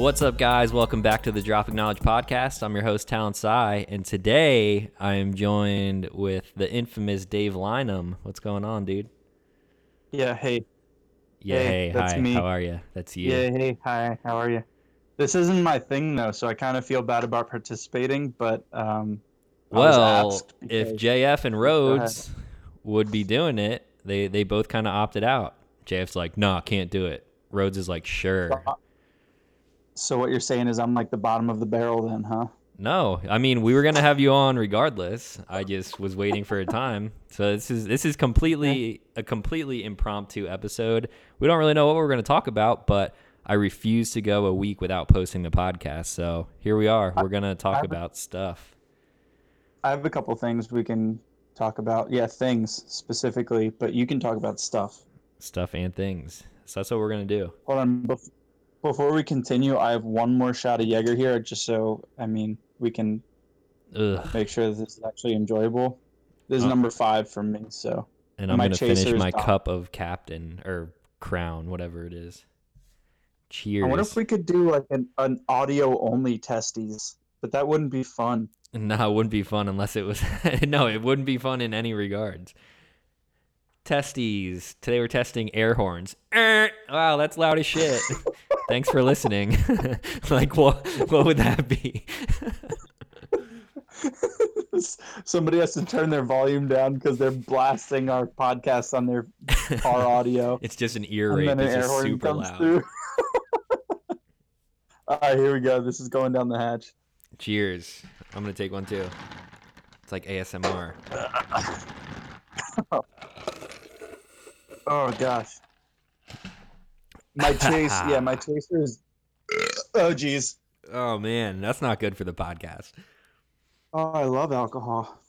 What's up, guys? Welcome back to the Dropping Knowledge Podcast. I'm your host, Talon Sai, and today I am joined with the infamous Dave Lynham. What's going on, dude? Yeah, hey. Yeah, Hey, hey, that's hi. me. How are you? That's you. Yeah, hey, hi, how are you? This isn't my thing though, so I kind of feel bad about participating, but um I was well, if JF and. Rhodes would be doing it, they they both kind of opted out. JF's like, "No, can't do it." Rhodes is like, "Sure." So what you're saying is I'm like the bottom of the barrel then, huh? No, I mean we were gonna have you on regardless. I just was waiting for a time. So this is this is completely a completely impromptu episode. We don't really know what we're gonna talk about, but I refuse to go a week without posting the podcast. So here we are. We're gonna talk about stuff. I have a couple things we can talk about. Yeah, things specifically, but you can talk about stuff. Stuff and things. So that's what we're gonna do. Hold on, bef- before we continue, I have one more shot of Jaeger here, just so I mean we can Ugh. make sure this is actually enjoyable. This is Uh, number five for me, so And I'm gonna finish my cup of captain or crown, whatever it is. Cheers. I wonder if we could do like an, an audio only testes, but that wouldn't be fun. No, it wouldn't be fun unless it was. no, it wouldn't be fun in any regards. Testes. Today we're testing air horns. Er, Wow, that's loud as shit. Thanks for listening. like, what? What would that be? Somebody has to turn their volume down because they're blasting our podcast on their car audio. it's just an ear rape. It's air just super loud. All right, here we go. This is going down the hatch. Cheers. I'm gonna take one too. It's like ASMR. Oh gosh. My chase, yeah, my chaser is. Oh geez. Oh man, that's not good for the podcast. Oh, I love alcohol.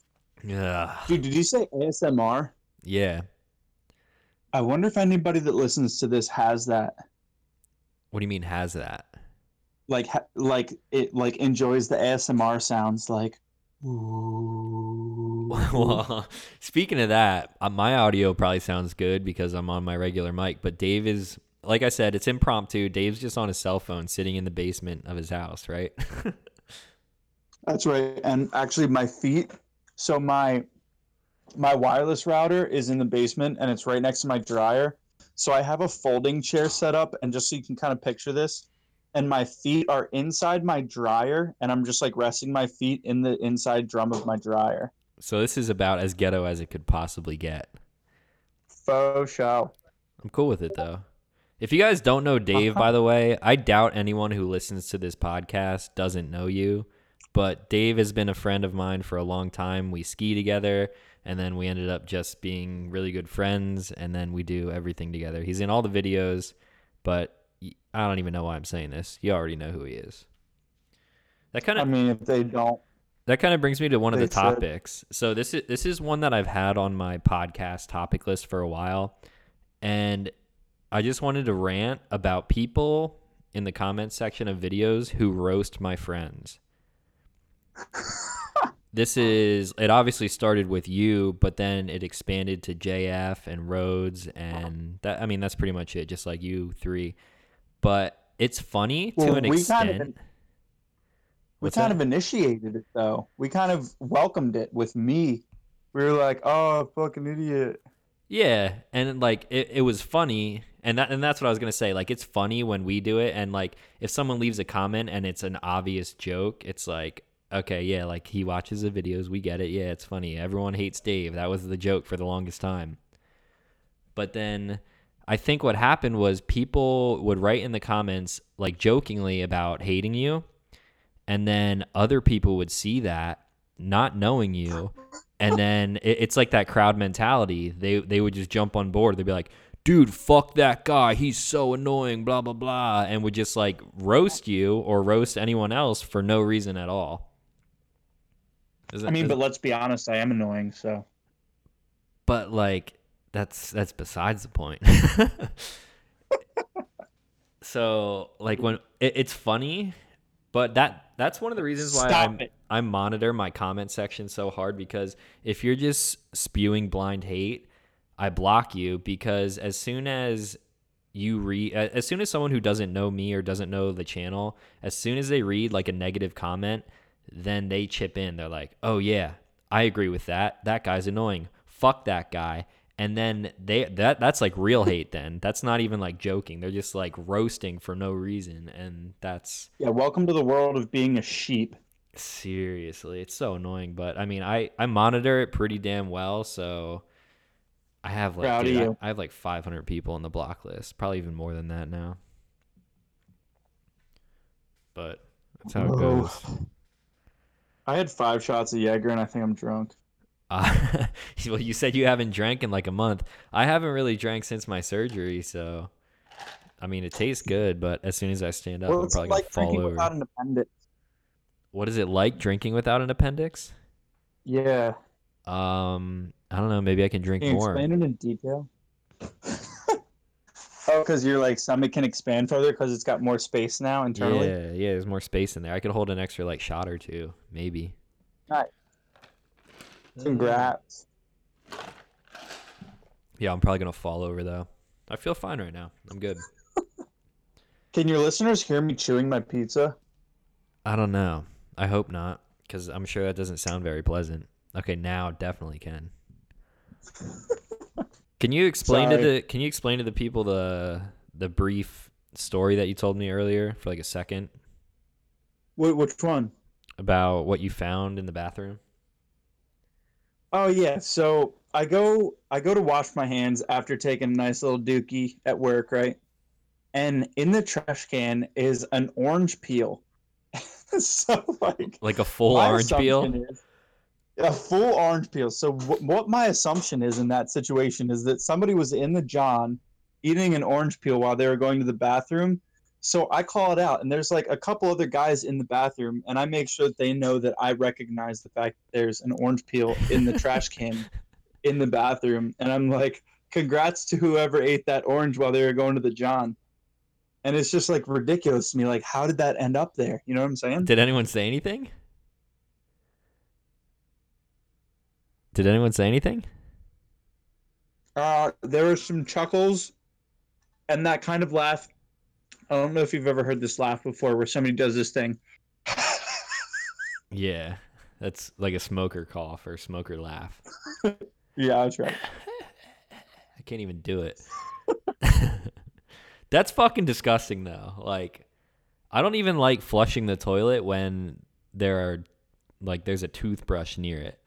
Yeah. Dude, did you say ASMR? Yeah. I wonder if anybody that listens to this has that. What do you mean has that? like ha- like it like enjoys the ASMR sounds like ooh. well, speaking of that, uh, my audio probably sounds good because I'm on my regular mic. But Dave is, like I said, it's impromptu. Dave's just on his cell phone, sitting in the basement of his house, right? That's right. And actually my feet so my my wireless router is in the basement and it's right next to my dryer. So I have a folding chair set up and just so you can kind of picture this and my feet are inside my dryer and I'm just like resting my feet in the inside drum of my dryer. so this is about as ghetto as it could possibly get. Faux show. I'm cool with it though. If you guys don't know Dave, by uh-huh. the way, I doubt anyone who listens to this podcast doesn't know you. But Dave has been a friend of mine for a long time. We ski together, and then we ended up just being really good friends, and then we do everything together. He's in all the videos, but I don't even know why I'm saying this. You already know who he is. That kind of. I mean if they don't that kind of brings me to one of the They said- topics. So this is this is one that I've had on my podcast topic list for a while, and I just wanted to rant about people in the comments section of videos who roast my friends. this is it obviously started with you, but then it expanded to JF and Rhodes and that I mean that's pretty much it, just like you three. But it's funny to an we extent. kind of- we kind that? of initiated it though. We kind of welcomed it with me. We were like, "Oh, fucking idiot." Yeah, and like it, it was funny, and that and that's what I was gonna say. Like it's funny when we do it, and like if someone leaves a comment and it's an obvious joke, it's like okay, yeah, like he watches the videos, we get it. Yeah, it's funny. Everyone hates Dave. That was the joke for the longest time. But then I think what happened was people would write in the comments like jokingly about hating you, and then other people would see that not knowing you and then it, it's like that crowd mentality. They they would just jump on board. They'd be like dude fuck that guy. He's so annoying blah blah blah and would just like roast you or roast anyone else for no reason at all. I mean, but let's be honest, I am annoying, so. But like that's that's besides the point. So like when it, it's funny but that that's one of the reasons why Stop I'm, it. I monitor my comment section so hard because if you're just spewing blind hate I block you because as soon as you read as soon as someone who doesn't know me or doesn't know the channel, as soon as they read like a negative comment, then they chip in. They're like, "Oh yeah, I agree with that. That guy's annoying. Fuck that guy." And then they that that's like real hate then. That's not even like joking. They're just like roasting for no reason and that's Yeah, welcome to the world of being a sheep. seriously, it's so annoying, but I mean, I I monitor it pretty damn well, so I have like Proud dude, I- you. I have like 500 people on the block list, probably even more than that now. But that's how it goes. I had five shots of Jaeger and I think I'm drunk. Uh, well, you said you haven't drank in like a month. I haven't really drank since my surgery, so I mean, it tastes good, but as soon as I stand up, Well, I'm probably like gonna fall over. without an appendix. What is it like drinking without an appendix? Yeah. Um, I don't know. Maybe I can drink Can you more. explain it in detail? oh, because your like stomach can expand further because it's got more space now internally. Yeah, yeah. There's more space in there. I could hold an extra like shot or two, maybe. Nice. Congrats. Yeah, I'm probably gonna fall over though. I feel fine right now. I'm good. Can your listeners hear me chewing my pizza? I don't know. I hope not, because I'm sure that doesn't sound very pleasant. Okay, now definitely can. Can you explain to the Can you explain to the people the the brief story that you told me earlier for like a second Wh- which one? about what you found in the bathroom? Oh yeah. So I go I go to wash my hands after taking a nice little dookie at work, right? And in the trash can is an orange peel. so like Like a full orange peel? is- a full orange peel. So wh- what my assumption is in that situation is that somebody was in the John eating an orange peel while they were going to the bathroom. So I call it out, and there's like a couple other guys in the bathroom, and I make sure that they know that I recognize the fact that there's an orange peel in the trash can in the bathroom, and I'm like, "Congrats to whoever ate that orange while they were going to the John." And it's just like ridiculous to me. Like, how did that end up there? You know what I'm saying? Did anyone say anything? Did anyone say anything? Uh, there were some chuckles and that kind of laugh. I don't know if you've ever heard this laugh before where somebody does this thing. Yeah, that's like a smoker cough or smoker laugh. yeah, that's right. I can't even do it. That's fucking disgusting though. Like I don't even like flushing the toilet when there are like there's a toothbrush near it.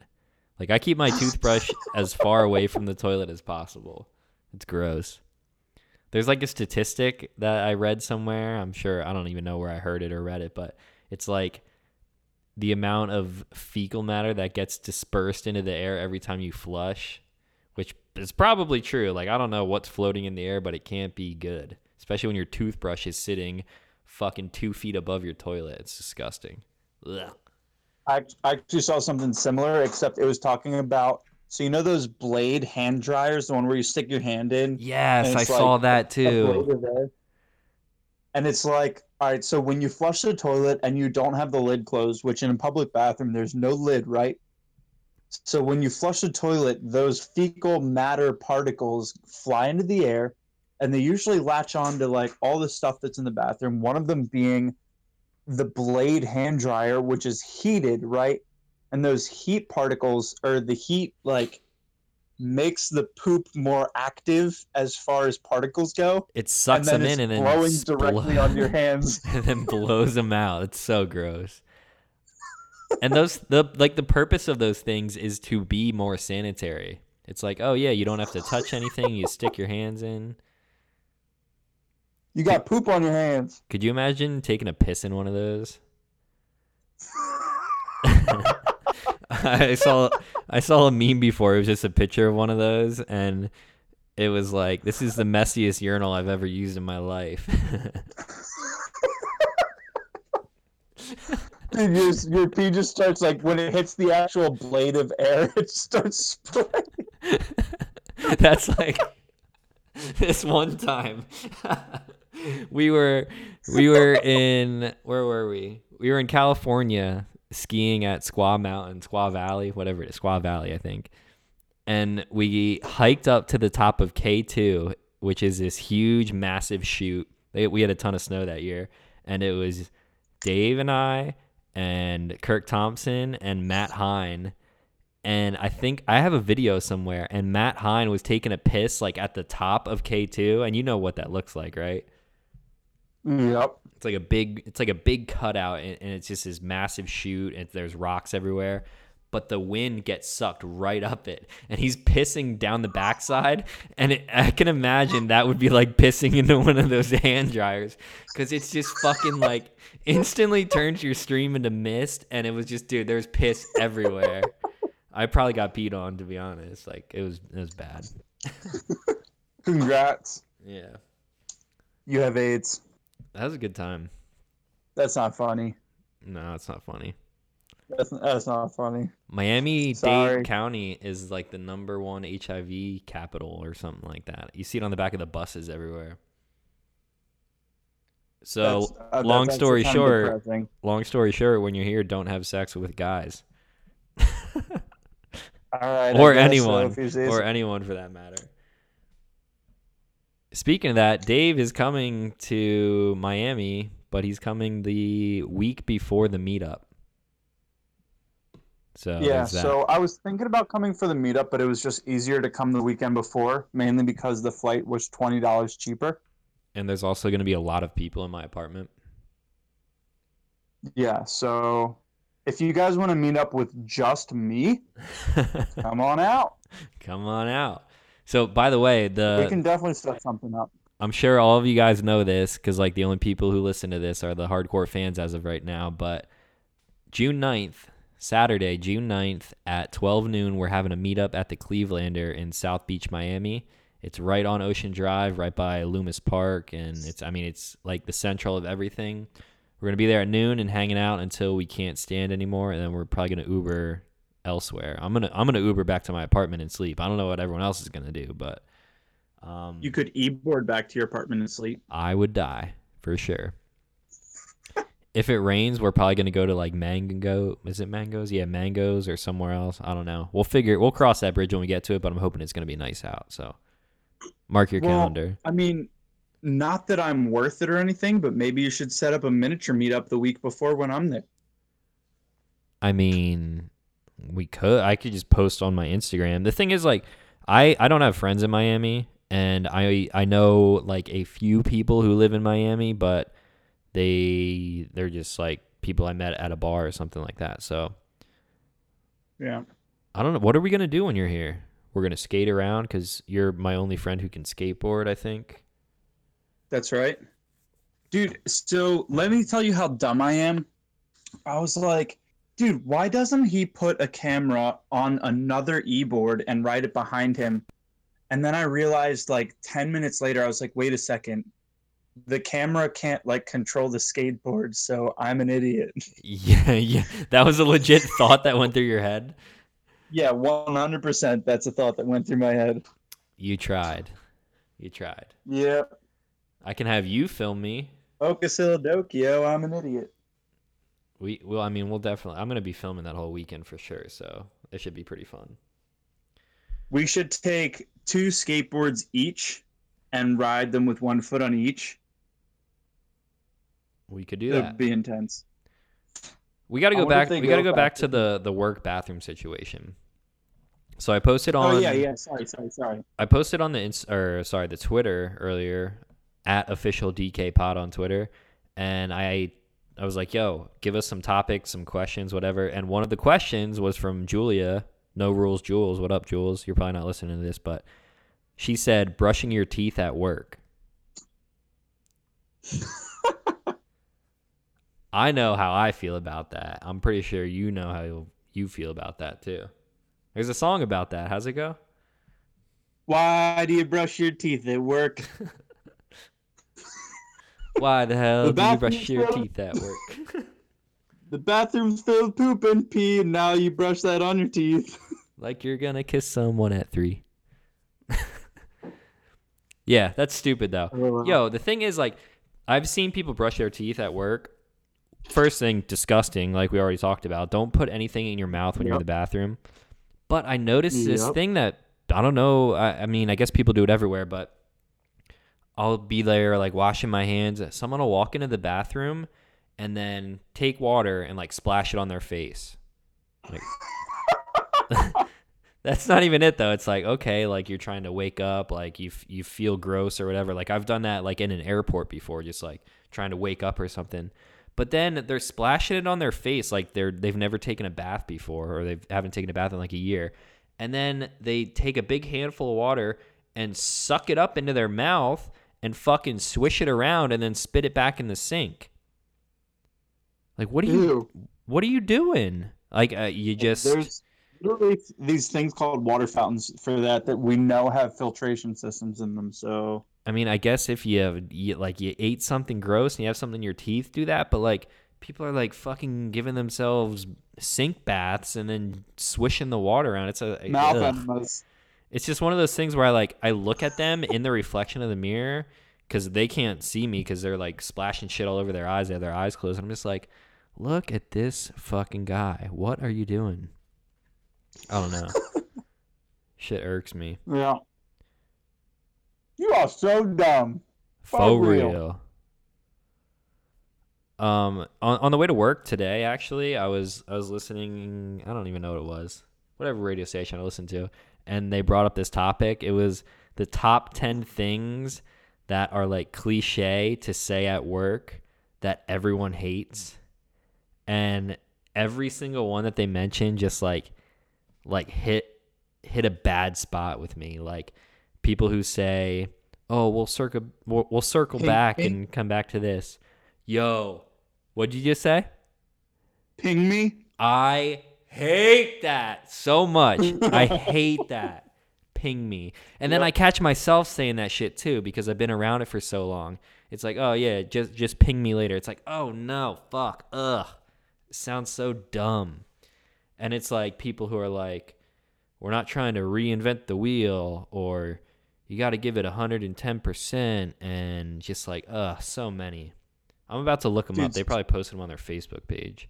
Like I keep my toothbrush as far away from the toilet as possible. It's gross. There's like a statistic that I read somewhere. I'm sure I don't even know where I heard it or read it, but it's like the amount of fecal matter that gets dispersed into the air every time you flush, which is probably true. Like I don't know what's floating in the air, but it can't be good, especially when your toothbrush is sitting fucking two feet above your toilet. It's disgusting. Ugh. I, I actually saw something similar, except it was talking about. So you know those blade hand dryers, the one where you stick your hand in. Yes, I it's saw that too. blade of air. And it's like, all right, so when you flush the toilet and you don't have the lid closed, which in a public bathroom there's no lid, right? So when you flush the toilet, those fecal matter particles fly into the air and they usually latch on to like all the stuff that's in the bathroom, one of them being the blade hand dryer, which is heated, right? And those heat particles or the heat like makes the poop more active as far as particles go. It sucks them in and then blowing directly on your hands. and then blows them out. It's so gross. And those the like the purpose of those things is to be more sanitary. It's like, oh yeah, you don't have to touch anything. You stick your hands in. You got poop on your hands. Could you imagine taking a piss in one of those? I saw I saw a meme before. It was just a picture of one of those, and it was like, "This is the messiest urinal I've ever used in my life." Dude, your, your pee just starts like when it hits the actual blade of air, it starts spraying. That's like this one time we were we were in where were we? We were in California skiing at Squaw Mountain, Squaw Valley, whatever it is, Squaw Valley, I think. And we hiked up to the top of K2, which is this huge, massive chute. We had a ton of snow that year, and it was Dave and I and Kirk Thompson and Matt Hine. And I think I have a video somewhere, and Matt Hine was taking a piss like at the top of K2, and you know what that looks like, right? Yep. It's like a big, it's like a big cutout, and, and it's just this massive chute, and there's rocks everywhere. But the wind gets sucked right up it, and he's pissing down the backside. And it, I can imagine that would be like pissing into one of those hand dryers, because it's just fucking like instantly turns your stream into mist, and it was just, dude, there's piss everywhere. I probably got peed on, to be honest. Like it was, it was bad. Congrats. Yeah, You have AIDS. That was a good time. That's not funny. No, it's not funny. That's, that's not funny. Miami Dade County is like the number one HIV capital or something like that. You see it on the back of the buses everywhere. So, uh, long story short, depressing. long story short, when you're here, don't have sex with guys All right. Or so, anyone, say or anyone for that matter. Speaking of that, Dave is coming to Miami, but he's coming the week before the meetup. So yeah, that. so I was thinking about coming for the meetup, but it was just easier to come the weekend before, mainly because the flight was twenty dollars cheaper. and there's also going to be a lot of people in my apartment. Yeah, so if you guys want to meet up with just me, come on out. Come on out. So, by the way, the we can definitely set something up. I'm sure all of you guys know this because like the only people who listen to this are the hardcore fans as of right now. But June 9th, Saturday, June 9th at 12 noon, we're having a meetup at the Clevelander in South Beach, Miami. It's right on Ocean Drive, right by Lummus Park, and it's I mean it's like the central of everything. We're gonna be there at noon and hanging out until we can't stand anymore, and then we're probably gonna Uber elsewhere. I'm gonna I'm gonna Uber back to my apartment and sleep. I don't know what everyone else is gonna do, but um, You could e-board back to your apartment and sleep. I would die for sure. if it rains, we're probably gonna go to like Mango. Is it Mangoes? Yeah, Mangoes or somewhere else. I don't know. We'll figure. We'll cross that bridge when we get to it. But I'm hoping it's gonna be nice out. So mark your Well, calendar. I mean, not that I'm worth it or anything, but maybe you should set up a miniature meetup the week before when I'm there. I mean, we could. I could just post on my Instagram. The thing is, like, I I don't have friends in Miami, and I I know like a few people who live in Miami, but they they're just like people I met at a bar or something like that. So Yeah. I don't know. What are we gonna do when you're here? We're gonna skate around because you're my only friend who can skateboard. I think. That's right. Dude, so let me tell you how dumb I am. I was like, dude, why doesn't he put a camera on another e-board and ride it behind him? And then I realized like 10 minutes later, I was like, wait a second. The camera can't like control the skateboard, so I'm an idiot. Yeah, yeah. That was a legit thought that went through your head. yeah, 100%. That's a thought that went through my head. You tried. You tried. Yeah. I can have you film me. Okasilidokio, I'm an idiot. We well, I mean, we'll definitely. I'm gonna be filming that whole weekend for sure, so it should be pretty fun. We should take two skateboards each and ride them with one foot on each. We could do It that. would be intense. We got to go back. We got to go go back back to the the work bathroom situation. So I posted oh, on. Oh yeah, yeah. Sorry, sorry, sorry. I posted on the ins- or sorry the Twitter earlier at official DK Pod on Twitter, and I I was like, "Yo, give us some topics, some questions, whatever." And one of the questions was from Julia, No Rules Jules. What up, Jules? You're probably not listening to this, but she said brushing your teeth at work. I know how I feel about that. I'm pretty sure you know how you feel about that too. There's a song about that. How's it go? Why do you brush your teeth at work? Why the hell The do you brush your filled- teeth at work? The bathroom's filled with poop and pee, and now you brush that on your teeth. like you're gonna kiss someone at three. yeah, that's stupid though. Oh, Yo, the thing is, like, I've seen people brush their teeth at work. First thing, disgusting, like we already talked about. Don't put anything in your mouth when you're in the bathroom. But I noticed this thing that I don't know. I, I mean, I guess people do it everywhere, but I'll be there like washing my hands. Someone will walk into the bathroom and then take water and like splash it on their face. Like That's not even it though. It's like okay, like you're trying to wake up, like you f- you feel gross or whatever. Like I've done that like in an airport before, just like trying to wake up or something. But then they're splashing it on their face like they're they've never taken a bath before or they haven't taken a bath in like a year. And then they take a big handful of water and suck it up into their mouth and fucking swish it around and then spit it back in the sink. Like what are you Ew. what are you doing? Like uh, you just There's literally these things called water fountains for that that we know have filtration systems in them. So I mean, I guess if you have you, like you ate something gross and you have something in your teeth, do that. But like people are like fucking giving themselves sink baths and then swishing the water around. It's a mouth ugh. enemas. It's just one of those things where I like I look at them in the reflection of the mirror because they can't see me because they're like splashing shit all over their eyes. They have their eyes closed. And I'm just like, look at this fucking guy. What are you doing? I don't know. shit irks me. Yeah. You are so dumb. For real. real. Um, on, on the way to work today, actually, I was I was listening. I don't even know what it was. Whatever radio station I listened to, and they brought up this topic. It was the top ten things that are like cliche to say at work that everyone hates, and every single one that they mentioned just like like hit hit a bad spot with me. Like people who say, "Oh, we'll circle we'll, we'll circle Ping, back ping. and come back to this." Yo, what'd you just say? Ping me. I hate that so much. I hate that. Ping me. And then Yep. I catch myself saying that shit too because I've been around it for so long. It's like, "Oh yeah, just just ping me later." It's like, "Oh no, fuck. Ugh." It sounds so dumb. And it's like people who are like, "We're not trying to reinvent the wheel," or "You got to give it 110%," and just like, ugh, so many. I'm about to look them up. They probably posted them on their Facebook page.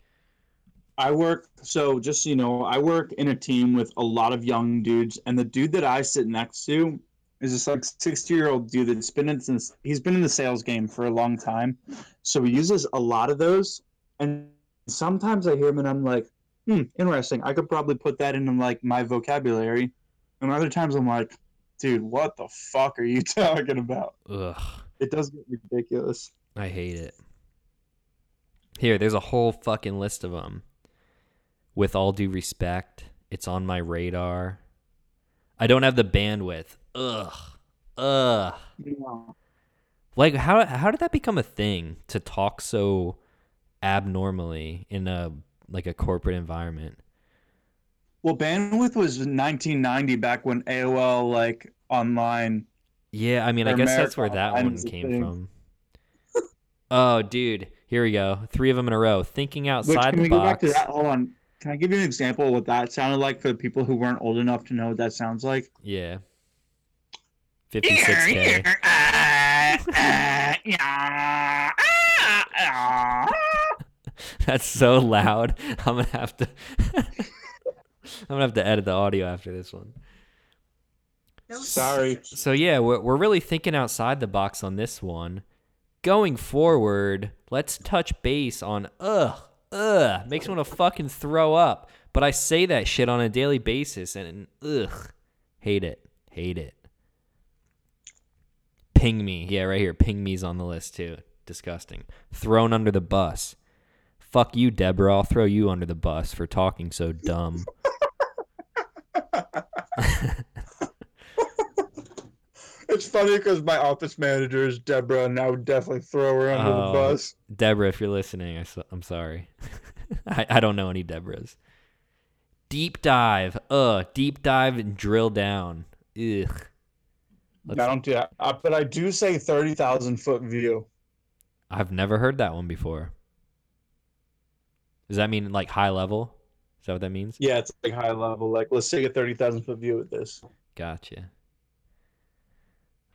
I work so just so you know, I work in a team with a lot of young dudes, and the dude that I sit next to is this like sixty year old dude that's been in since he's been in the sales game for a long time. So he uses a lot of those, and sometimes I hear him and I'm like, hmm, interesting. I could probably put that in like my vocabulary, and other times I'm like, dude, what the fuck are you talking about? Ugh. It does get ridiculous. I hate it. Here, there's a whole fucking list of them. With all due respect, it's on my radar. I don't have the bandwidth. Ugh. Ugh. Like how how did that become a thing to talk so abnormally in a like a corporate environment? Well, bandwidth was 1990 back when AOL like online Yeah, I mean, I guess that's where that one came thing. from. oh, dude, here we go. Three of them in a row. Thinking Which, outside can the we go back box. to that? Hold on. Can I give you an example of what that sounded like for the people who weren't old enough to know what that sounds like? Yeah. 56k. That's so loud. I'm gonna have to. I'm gonna have to edit the audio after this one. Sorry. So yeah, we're we're really thinking outside the box on this one. Going forward, let's touch base on ugh, ugh, makes me want to fucking throw up. But I say that shit on a daily basis, and ugh, hate it, hate it. Ping me, yeah, right here. Ping me's on the list too. Disgusting. Thrown under the bus. Fuck you, Deborah. I'll throw you under the bus for talking so dumb. It's funny because my office manager is Deborah, and I would definitely throw her under Oh. the bus. Deborah, if you're listening, I, I'm sorry. I, I don't know any Deborahs. Deep dive. Ugh. Deep dive and drill down. Ugh. Let's- I don't do that. Uh, but I do say 30,000 foot view. I've never heard that one before. Does that mean like high level? Is that what that means? Yeah, it's like high level. Like, let's take a 30,000 foot view with this. Gotcha.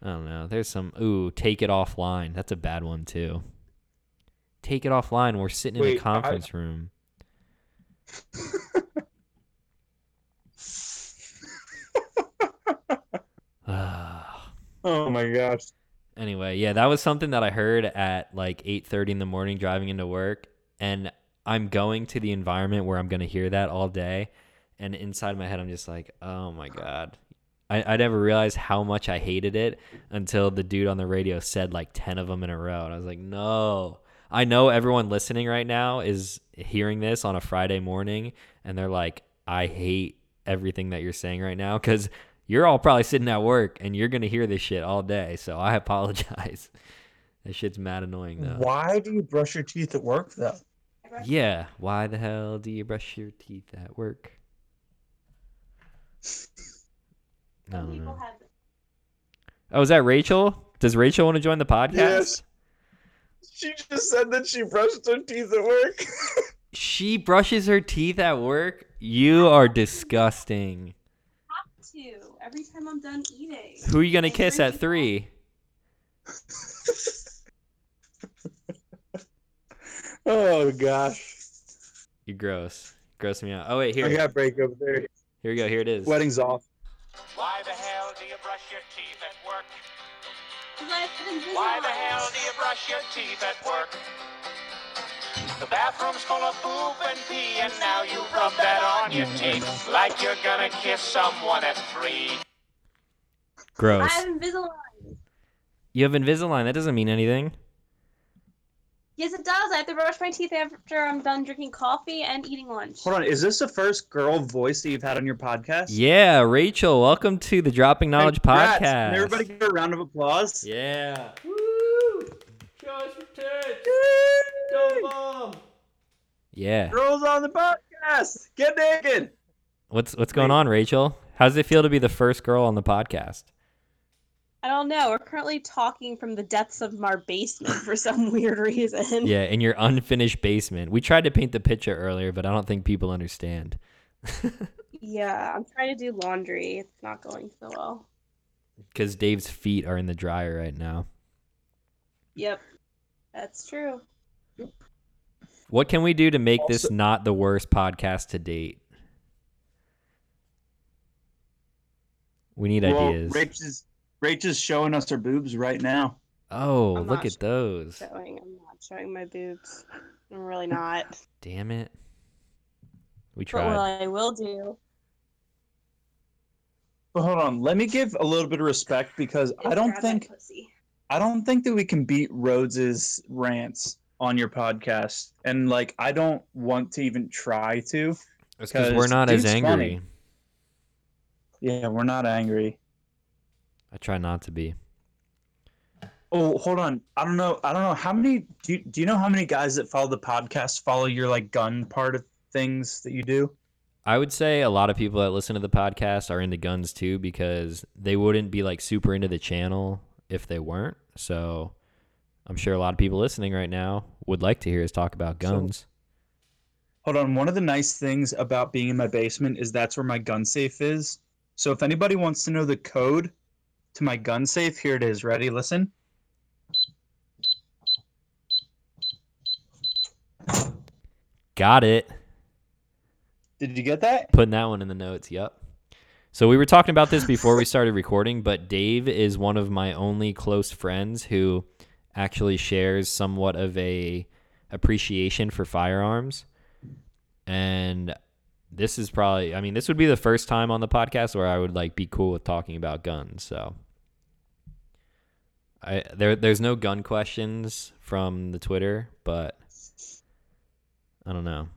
I don't know. There's some. Ooh, take it offline. That's a bad one too. Take it offline. We're sitting in a Wait, I- conference room. Oh my gosh. Anyway, yeah, that was something that I heard at like 8:30 in the morning driving into work and I'm going to the environment where I'm going to hear that all day and inside my head I'm just like, "Oh my god." I, I never realized how much I hated it until the dude on the radio said like 10 of them in a row. And I was like, no. I know everyone listening right now is hearing this on a Friday morning and they're like, I hate everything that you're saying right now because you're all probably sitting at work and you're going to hear this shit all day. So I apologize. that shit's mad annoying though. Why do you brush your teeth at work though? Yeah. Why the hell do you brush your teeth at work? I Some don't people know. have Oh, is that Rachel? Does Rachel want to join the podcast? Yes. She just said that she brushed her teeth at work. She brushes her teeth at work. You are disgusting. to every time I'm done eating. Who are you gonna Like, kiss at people. three? oh gosh. You're gross. Gross me out. Oh wait, here. I got break over there. Here we go. Here it is. Wedding's off. Why the hell do you brush your teeth at work? Why the hell do you brush your teeth at work? The bathroom's full of poop and pee, and now you rub that on your teeth like you're gonna kiss someone at three. Gross. I have Invisalign. You have Invisalign. That doesn't mean anything. Yes, it does. I have to brush my teeth after I'm done drinking coffee and eating lunch. Hold on, is this the first girl voice that you've had on your podcast? Yeah, Rachel. Welcome to the Dropping Knowledge Congrats. podcast. Can everybody give a round of applause? Yeah. Woo! Show us your tits. Don't bomb. Yeah. Girls on the podcast. Get naked. What's what's going on, Rachel? How does it feel to be the first girl on the podcast? I don't know. We're currently talking from the depths of our basement for some weird reason. Yeah, in your unfinished basement. We tried to paint the picture earlier, but I don't think people understand. Yeah, I'm trying to do laundry. It's not going so well. Because Dave's feet are in the dryer right now. Yep, that's true. What can we do to make this not the worst podcast to date? We need Well, ideas. Rach is Rach is showing us her boobs right now. oh, I'm look not at those. Showing, I'm not showing my boobs. I'm really not. Damn it. We But what. I will do But hold on, let me give a little bit of respect because I don't think. I don't think that we can beat Rhodes's rants on your podcast, and like I don't want to even try to. Because we're not as angry. funny. Yeah, we're not angry. I try not to be. Oh, hold on. I don't know. I don't know how many. Do you, do you know how many guys that follow the podcast follow your like gun part of things that you do? I would say a lot of people that listen to the podcast are into guns too because they wouldn't be like super into the channel if they weren't. So I'm sure a lot of people listening right now would like to hear us talk about So- guns. Hold on. One of the nice things about being in my basement is that's where my gun safe is. So if anybody wants to know the code to my gun safe, here it is. Ready? Listen. Got it. Did you get that? Putting that one in the notes. Yep. So we were talking about this before we started recording, but Dave is one of my only close friends who actually shares somewhat of a appreciation for firearms. And this is probably I mean, this would be the first time on the podcast where I would like be cool with talking about guns. So I there there's no gun questions from the Twitter, but I don't know.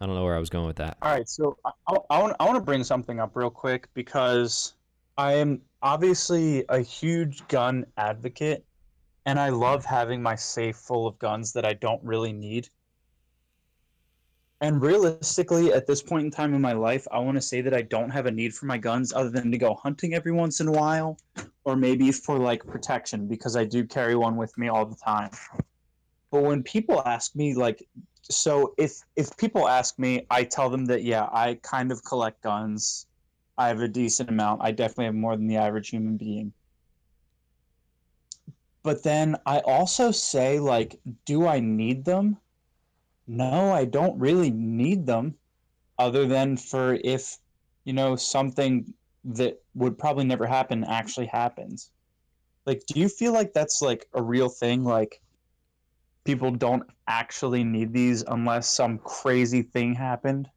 I don't know where I was going with that. All right, so I, I, want, I want to bring something up real quick because I am obviously a huge gun advocate and I love having my safe full of guns that I don't really need. And realistically, at this point in time in my life, I want to say that I don't have a need for my guns other than to go hunting every once in a while or maybe for like protection because I do carry one with me all the time. But when people ask me like so if if people ask me, I tell them that yeah, I kind of collect guns. I have a decent amount. I definitely have more than the average human being. But then I also say like, do I need them? No, I don't really need them other than for if, you know, something that would probably never happen actually happens. Like, do you feel like that's like a real thing? Like, people don't actually need these unless some crazy thing happened.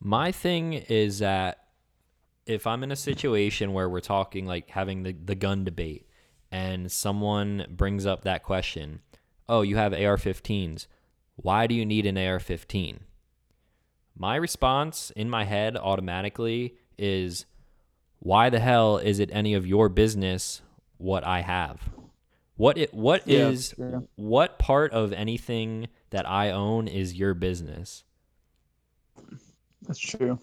My thing is that if I'm in a situation where we're talking like having the, the gun debate and someone brings up that question, oh, you have AR 15s. Why do you need an AR 15? My response in my head automatically is, why the hell is it any of your business what I have? What it what Yeah, is true. what part of anything that I own is your business? That's true.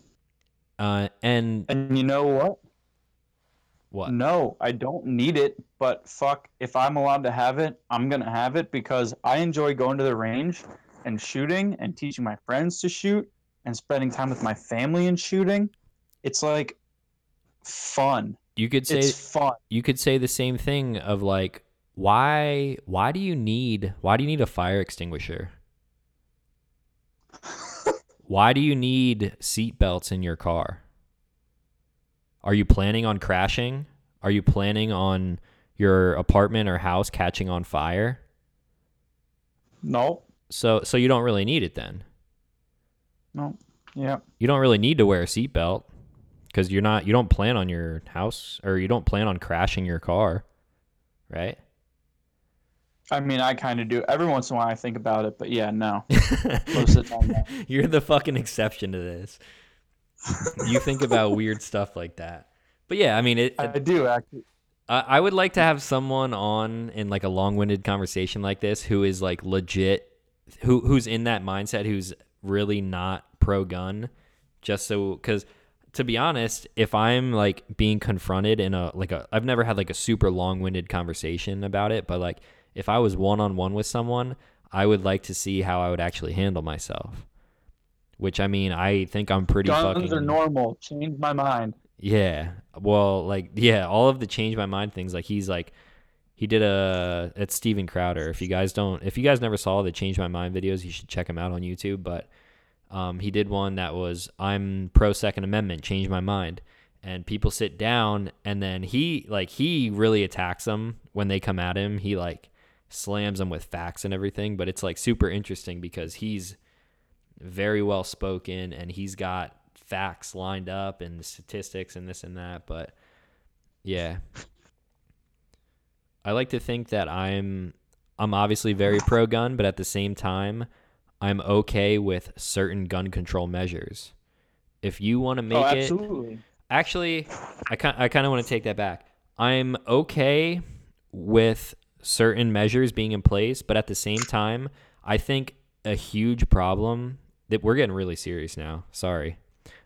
Uh, and And you know what? what? No, I don't need it, but fuck, if I'm allowed to have it, I'm gonna have it because I enjoy going to the range and shooting and teaching my friends to shoot and spending time with my family and shooting. It's like fun. You could say It's fun. you could say the same thing of like why why do you need why do you need a fire extinguisher? Why do you need seat belts in your car? Are you planning on crashing? Are you planning on your apartment or house catching on fire? No, So so you don't really need it then. no, yeah. You don't really need to wear a seatbelt because you're not you don't plan on your house or you don't plan on crashing your car, right? I mean, I kind of do. Every once in a while, I think about it, but yeah, no. The time, no. You're the fucking exception to this. You think about weird stuff like that. But yeah, I mean, it, I do actually. I I would like to have someone on in like a long-winded conversation like this who is like legit, who who's in that mindset, who's really not pro-gun, just so because to be honest, if I'm like being confronted in a like a, I've never had like a super long-winded conversation about it, but like if I was one-on-one with someone, I would like to see how I would actually handle myself. Which I mean, I think I'm pretty Guns fucking are normal. Change my mind. yeah. Well, like yeah, all of the change my mind things. Like he's like he did a it's Steven Crowder. If you guys don't if you guys never saw the change my mind videos, you should check him out on YouTube, but um, he did one that was I'm pro second amendment, change my mind. And people sit down and then he like he really attacks them when they come at him. He like slams them with facts and everything, but it's like super interesting because he's very well spoken and he's got facts lined up and statistics and this and that but yeah i like to think that i'm i'm obviously very pro gun but at the same time i'm okay with certain gun control measures if you want to oh, make oh, it. Actually, I kind I kind of want to take that back. I'm okay with certain measures being in place, but at the same time, I think a huge problem that we're getting really serious now. Sorry.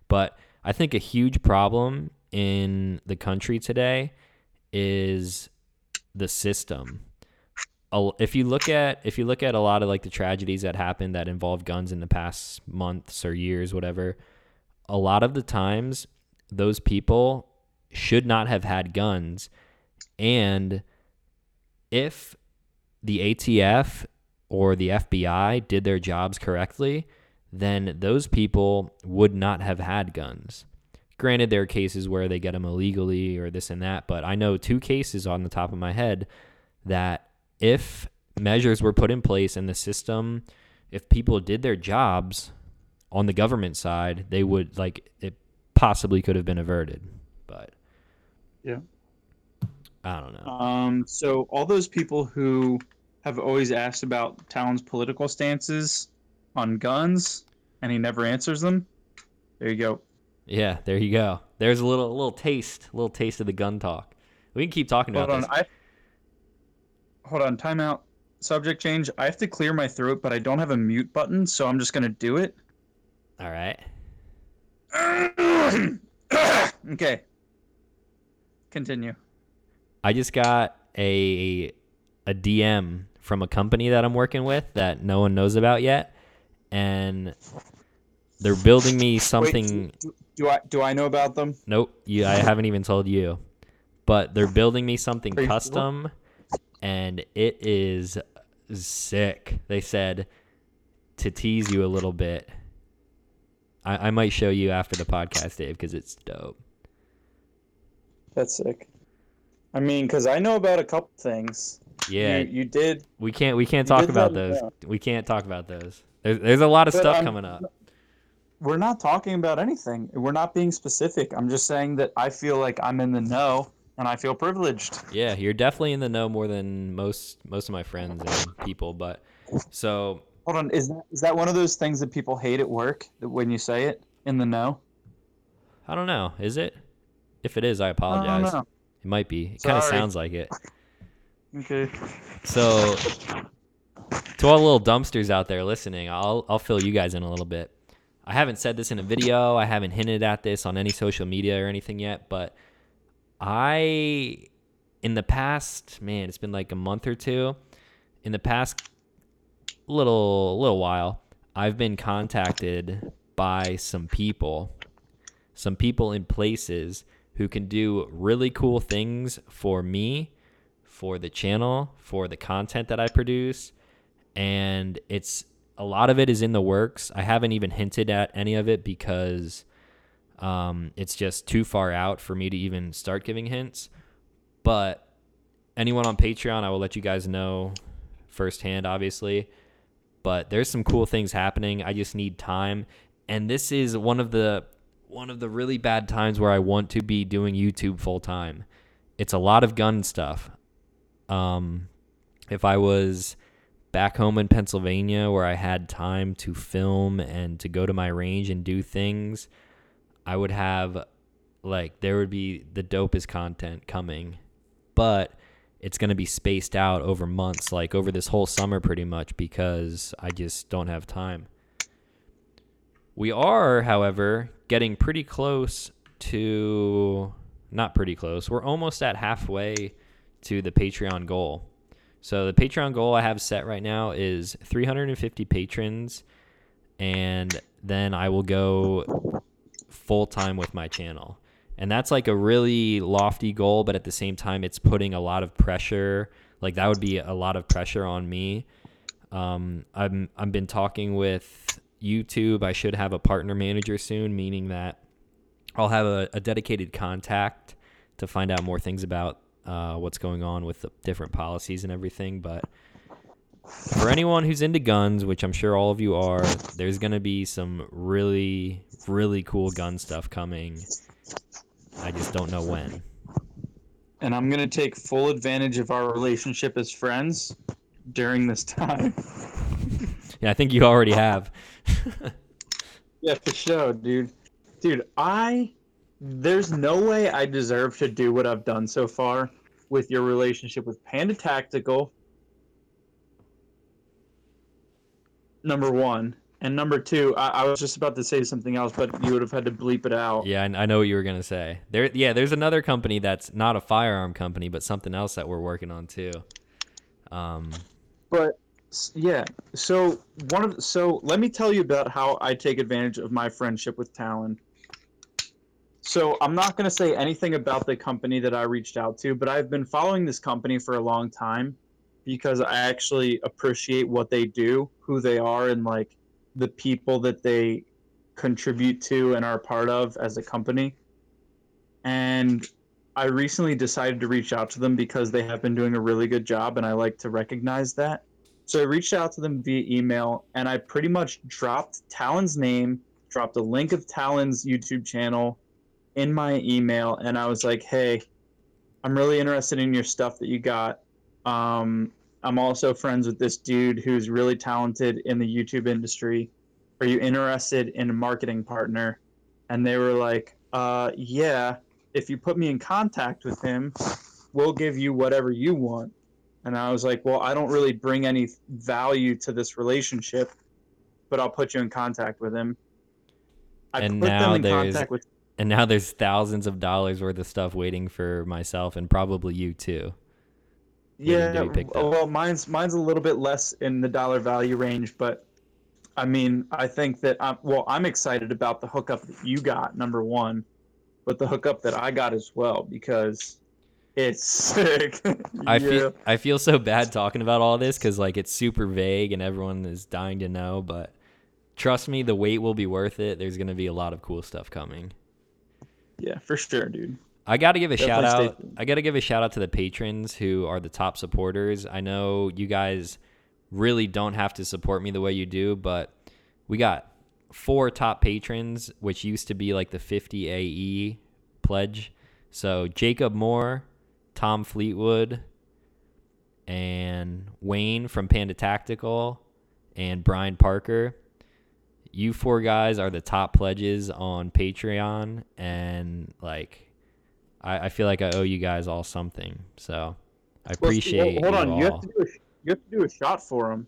But I think a huge problem in the country today is the system. If you look at if you look at a lot of like the tragedies that happened that involve guns in the past months or years whatever, a lot of the times those people should not have had guns. And if the ATF or the FBI did their jobs correctly, then those people would not have had guns. Granted, there are cases where they get them illegally or this and that, but I know two cases on the top of my head that if measures were put in place in the system, if people did their jobs on the government side, they would like it possibly could have been averted. But Yeah. I don't know. Um, so all those people who have always asked about Talon's political stances on guns, and he never answers them. There you go. Yeah, there you go. There's a little a little taste, a little taste of the gun talk. We can keep talking Hold about on, this. I hold on. Timeout. Subject change. I have to clear my throat, but I don't have a mute button, so I'm just gonna do it. All right. okay. Continue. I just got a a DM from a company that I'm working with that no one knows about yet, and they're building me something. Wait, do, do I do I know about them? Nope, you, I haven't even told you, but they're building me something Are you sure? custom, and it is sick. They said to tease you a little bit. I, I might show you after the podcast, Dave, because it's dope. That's sick. I mean, because I know about a couple things. Yeah, You, you did. we can't we can't talk about those. We can't talk about those. There's there's a lot of But stuff I'm- coming up. We're not talking about anything. We're not being specific. I'm just saying that I feel like I'm in the know and I feel privileged. Yeah, you're definitely in the know more than most most of my friends and people. But so Hold on. Is that is that one of those things that people hate at work that when you say it in the know? I don't know. Is it? If it is, I I apologize. don't It might be. It kind of sounds like it. Okay. So, to all the little dumpsters out there listening, I'll I'll fill you guys in a little bit. I haven't said this in a video. I haven't hinted at this on any social media or anything yet, but I, in the past, man, it's been like a month or two. In the past little little while, I've been contacted by some people, some people in places who can do really cool things for me for the channel, for the content that I produce, and it's a lot of it is in the works. I haven't even hinted at any of it because um, it's just too far out for me to even start giving hints. But anyone on Patreon, I will let you guys know firsthand, obviously. But there's some cool things happening. I just need time, and this is one of the one of the really bad times where I want to be doing YouTube full time. It's a lot of gun stuff. Um, if I was back home in Pennsylvania where I had time to film and to go to my range and do things, I would have like there would be the dopest content coming. But it's going to be spaced out over months, like over this whole summer pretty much because I just don't have time. We are, however, getting pretty close to not pretty close. We're almost at halfway to the Patreon goal. So the Patreon goal I have set right now is 350 patrons and then I will go full time with my channel. And that's like a really lofty goal, but at the same time it's putting a lot of pressure. Like that would be a lot of pressure on me. Um, I'm I've been talking with YouTube. I should have a partner manager soon, meaning that I'll have a, a dedicated contact to find out more things about uh, what's going on with the different policies and everything. But for anyone who's into guns, which I'm sure all of you are, there's going to be some really, really cool gun stuff coming. I just don't know when. And I'm gonna take full advantage of our relationship as friends during this time. Yeah, I think you already have. Yeah, for sure, dude. Dude, I there's no way I deserve to do what I've done so far with your relationship with Panda Tactical. Number one. And number two, I, I was just about to say something else, but you would have had to bleep it out. Yeah, I, I know what you were gonna say. There, yeah, there's another company that's not a firearm company, but something else that we're working on too. Um, But yeah, so one of so let me tell you about how I take advantage of my friendship with Talon. So I'm not going to say anything about the company that I reached out to, but I've been following this company for a long time because I actually appreciate what they do, who they are, and like the people that they contribute to and are part of as a company. And I recently decided to reach out to them because they have been doing a really good job, and I like to recognize that. So I reached out to them via email, and I pretty much dropped Talon's name, dropped a link of Talon's YouTube channel in my email, and I was like, "Hey, I'm really interested in your stuff that you got. Um, I'm also friends with this dude who's really talented in the YouTube industry. Are you interested in a marketing partner?" And they were like, "Uh, yeah. If you put me in contact with him, we'll give you whatever you want." And I was like, "Well, I don't really bring any value to this relationship, but I'll put you in contact with him." I And put now them in contact with and now there's thousands of dollars worth of stuff waiting for myself and probably you too. to Yeah, up. well, mine's mine's a little bit less in the dollar value range, but I mean, I think that I'm well. I'm excited about the hookup that you got, number one, but the hookup that I got as well because it's sick. I Yeah. feel I feel so bad talking about all this because like it's super vague and everyone is dying to know. But trust me, the wait will be worth it. There's gonna be a lot of cool stuff coming. Yeah, for sure, dude. I got to give a shout out. tuned. I got to give a shout out to the patrons who are the top supporters. I know you guys really don't have to support me the way you do, but we got four top patrons, which used to be like the 50 AE pledge. So Jacob Moore, Tom Fleetwood, and Wayne from Panda Tactical, and Brian Parker. You four guys are the top pledges on Patreon, and like, I, I feel like I owe you guys all something. So I Well, appreciate. hold you on, you all. have to do a you have to do a shot for him.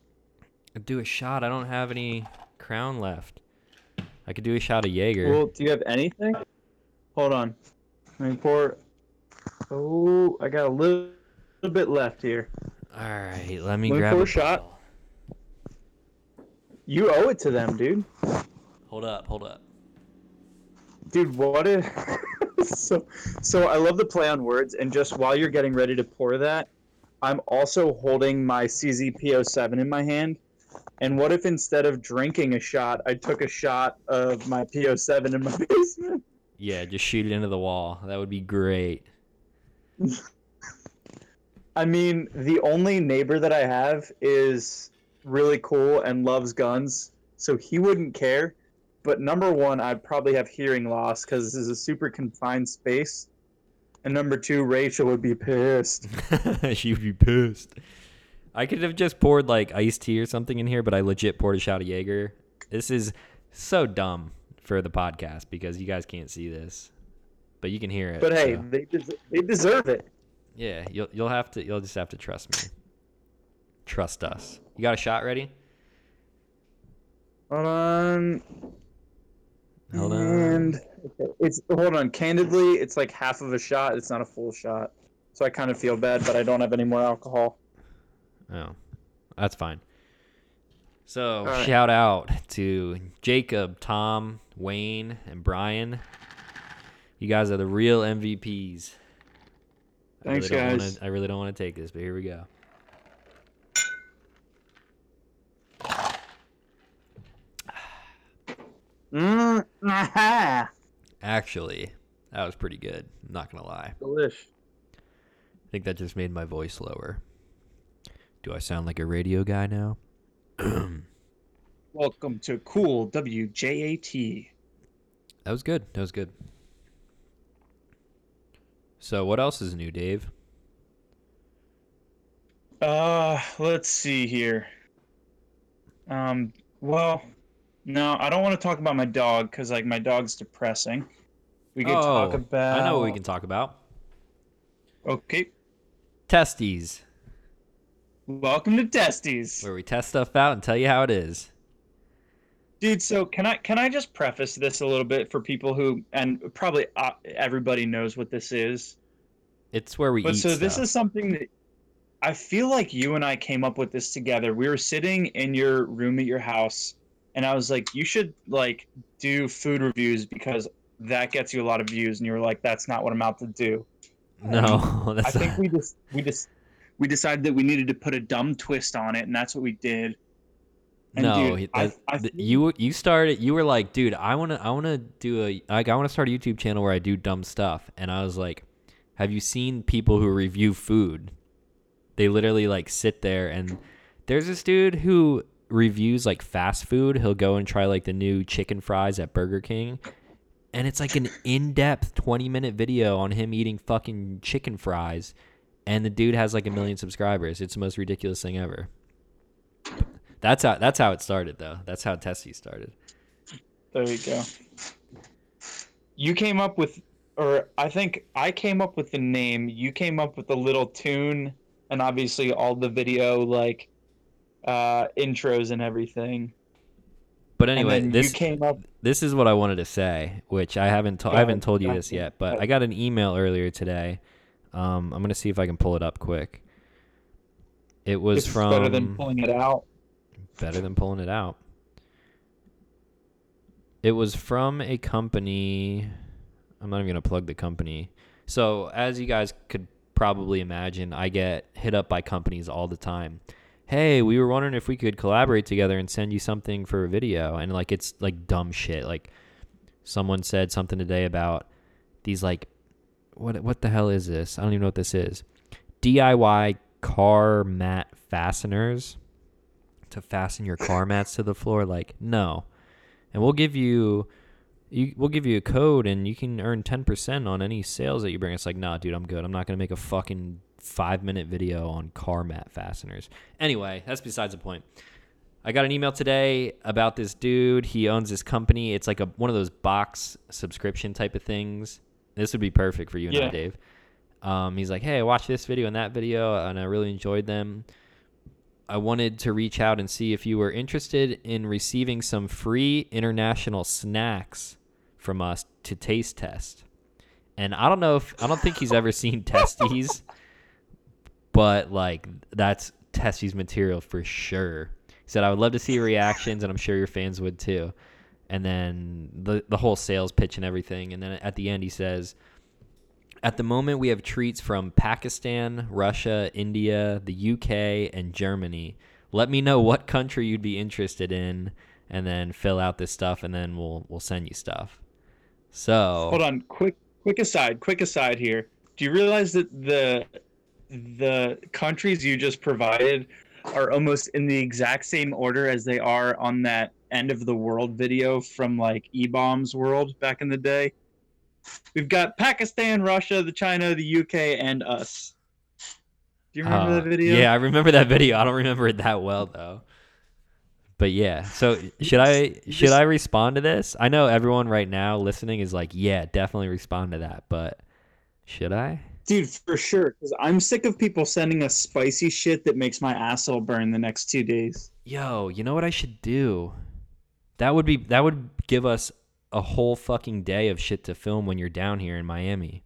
do a shot. I don't have any crown left. I could do a shot of Jaeger. Well, do you have anything? Hold on. I mean, pour. Oh, I got a little, little bit left here. All right, let me One grab more a shot. bottle. You owe it to them, dude. Hold up, hold up. Dude, what if? so, so I love the play on words, and just while you're getting ready to pour that, I'm also holding my CZ P07 in my hand. And what if instead of drinking a shot, I took a shot of my P07 in my basement? Yeah, just shoot it into the wall. That would be great. I mean, the only neighbor that I have is really cool and loves guns, so he wouldn't care. But number one, I'd probably have hearing loss because this is a super confined space. And number two, Rachel would be pissed. She'd be pissed. I could have just poured like iced tea or something in here, but I legit poured a shot of Jaeger. This is so dumb for the podcast because you guys can't see this, but you can hear it. But hey, so- they, des- they deserve it. yeah, you'll you'll have to you'll just have to trust me. Trust us. You got a shot ready? Hold on. Hold on. and it's hold on. Candidly, it's like half of a shot. It's not a full shot, so I kind of feel bad, but I don't have any more alcohol. Oh, that's fine. So right. shout out to Jacob, Tom, Wayne, and Brian. You guys are the real MVPs. I Thanks, really guys. Wanna, I really don't want to take this, but here we go. Mm. Actually, that was pretty good. I'm not gonna lie. Delish. I think that just made my voice lower. Do I sound like a radio guy now? Welcome to Cool WJAT. That was good. That was good. So, what else is new, Dave? Uh, let's see here. Um, well, no, I don't want to talk about my dog because like my dog's depressing. We could talk Oh, about. I know what we can talk about. Okay. Testes, Welcome to Testes. where we test stuff out and tell you how it is. Dude, so can I can I just preface this a little bit for people who and probably uh, everybody knows what this is. It's where we But so this is something that I feel like you and I came up with this together. We were sitting in your room at your house and I was like, "You should like do food reviews because that gets you a lot of views." And you were like, "That's not what I'm out to do." no, um, I that's think we just we just we decided that we needed to put a dumb twist on it and that's what we did. And no. dude, he- I- I th- feel- you you started. You were like, dude, I wanna I wanna do a like I wanna start a YouTube channel where I do dumb stuff. And I was like, have you seen people who review food? They literally like sit there and there's this dude who reviews like fast food. He'll go and try like the new chicken fries at Burger King. And it's like an in-depth 20-minute video on him eating fucking chicken fries and the dude has like a million subscribers. It's the most ridiculous thing ever. That's how that's how it started though. That's how Tessie started. There you go. You came up with, or I think I came up with the name. You came up with the little tune, and obviously all the video like uh, intros and everything. But anyway, this came up. this is what I wanted to say, which I haven't to- I haven't told you this yet, but I got an email earlier today. Um, I'm gonna see if I can pull it up quick. It was It's from better than pulling it out. better than pulling it out. It was from a company. I'm not even gonna plug the company. So as you guys could probably imagine, I get hit up by companies all the time. Hey, we were wondering if we could collaborate together and send you something for a video, and like it's like dumb shit. Like someone said something today about these like what what the hell is this? I don't even know what this is. DIY car mat fasteners to fasten your car mats to the floor. Like no, and we'll give you. You, we'll give you a code and you can earn 10% on any sales that you bring. It's like, nah, dude, I'm good. I'm not going to make a fucking five minute video on car mat fasteners. Anyway, that's besides the point. I got an email today about this dude. He owns this company. It's like a one of those box subscription type of things. This would be perfect for you and I, Dave. Um, he's like, hey, I watched this video and that video, and I really enjoyed them. I wanted to reach out and see if you were interested in receiving some free international snacks from us to taste test. And I don't know if I don't think he's ever seen testes, but like that's testes material for sure. He said I would love to see your reactions, and I'm sure your fans would too. And then the the whole sales pitch and everything. And then at the end, he says, "At the moment, we have treats from Pakistan, Russia, India, the UK, and Germany. Let me know what country you'd be interested in, and then fill out this stuff, and then we'll we'll send you stuff." So Hold on, quick quick aside, quick aside here. Do you realize that the the countries you just provided are almost in the exact same order as they are on that end of the world video from like eBaum's World back in the day? We've got Pakistan, Russia, the China, the UK, and us. Do you remember Uh, that video? Yeah, I remember that video. I don't remember it that well though. But yeah, so should I should I respond to this? I know everyone right now listening is like, yeah, definitely respond to that, but should I? Dude, for sure. Because I'm sick of people sending us spicy shit that makes my asshole burn the next two days. Yo, you know what I should do? That would be that would give us a whole fucking day of shit to film when you're down here in Miami.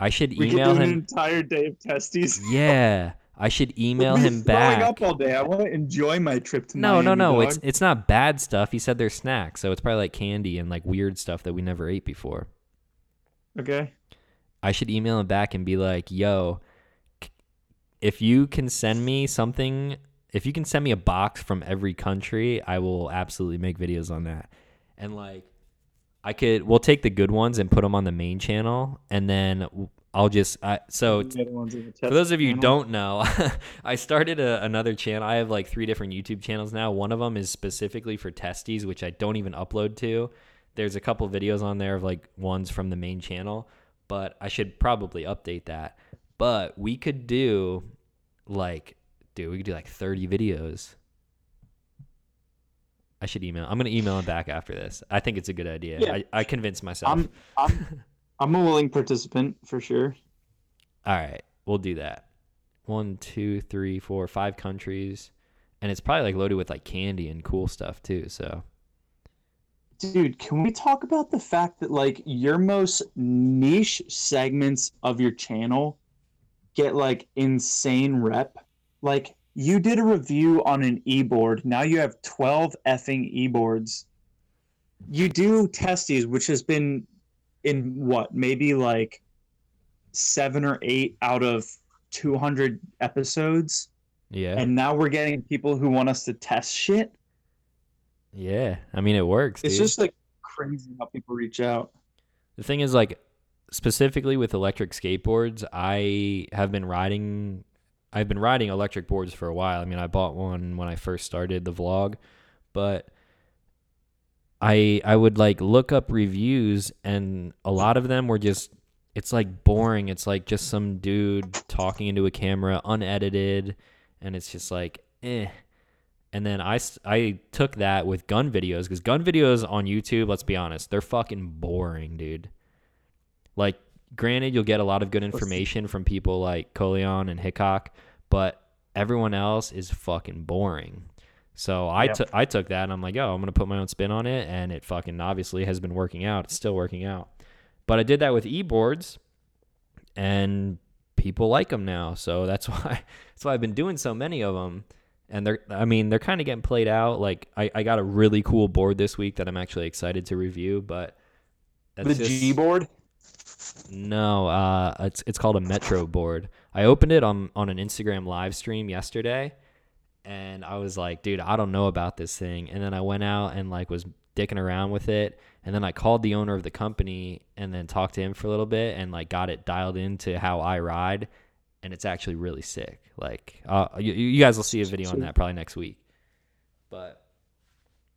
I should We email do an him. entire day of testes. Yeah, I should email We'll him back. up all day. I want to enjoy my trip to Miami. No, no, no. It's it's not bad stuff. He said they're snacks, so it's probably like candy and like weird stuff that we never ate before. okay. I should email him back and be like, "Yo, if you can send me something, if you can send me a box from every country, I will absolutely make videos on that." And like I could we'll take the good ones and put them on the main channel and then I'll just I, so The other ones in the for those of you who channel. don't know, I started a, another channel. I have like three different YouTube channels now. One of them is specifically for testies, which I don't even upload to. There's a couple videos on there of like ones from the main channel, but I should probably update that. But we could do like, dude, we could do like 30 videos. I should email. I'm gonna email him back after this. I think it's a good idea. Yeah. I, I convinced myself. I'm I'm I'm a willing participant for sure. All right, we'll do that. One, two, three, four, five countries, and it's probably like loaded with like candy and cool stuff too. So Dude, can we talk about the fact that like your most niche segments of your channel get like insane rep? Like you did a review on an e-board. Now you have 12 effing e-boards. You do testes, which has been in what, maybe like seven or eight out of 200 episodes. yeah, And now we're getting people who want us to test shit. Yeah. I mean, it works. It's dude. just like crazy how people reach out. the thing is like specifically with electric skateboards, I have been riding. I've been riding electric boards for a while. I mean, I bought one when I first started the vlog, but I I would like look up reviews and a lot of them were just it's like boring. It's like just some dude talking into a camera unedited and it's just like eh. And then I, I took that with gun videos because gun videos on YouTube, let's be honest, they're fucking boring, dude. Like, granted, you'll get a lot of good information from people like Colion and Hickok, but everyone else is fucking boring. So I Yep. took I took that and I'm like, oh, I'm gonna put my own spin on it, and it fucking obviously has been working out. It's still working out. But I did that with e-boards, and people like them now. So that's why that's why I've been doing so many of them. And they're I mean they're kind of getting played out. Like I, I got a really cool board this week that I'm actually excited to review, but that's the just, G board. no, uh, it's it's called a Metroboard. I opened it on on an Instagram live stream yesterday, and I was like, dude, I don't know about this thing. And then I went out and like was dicking around with it. And then I called the owner of the company and then talked to him for a little bit and like got it dialed into how I ride. And it's actually really sick. Like, uh, you, you guys will see a video on that probably next week. But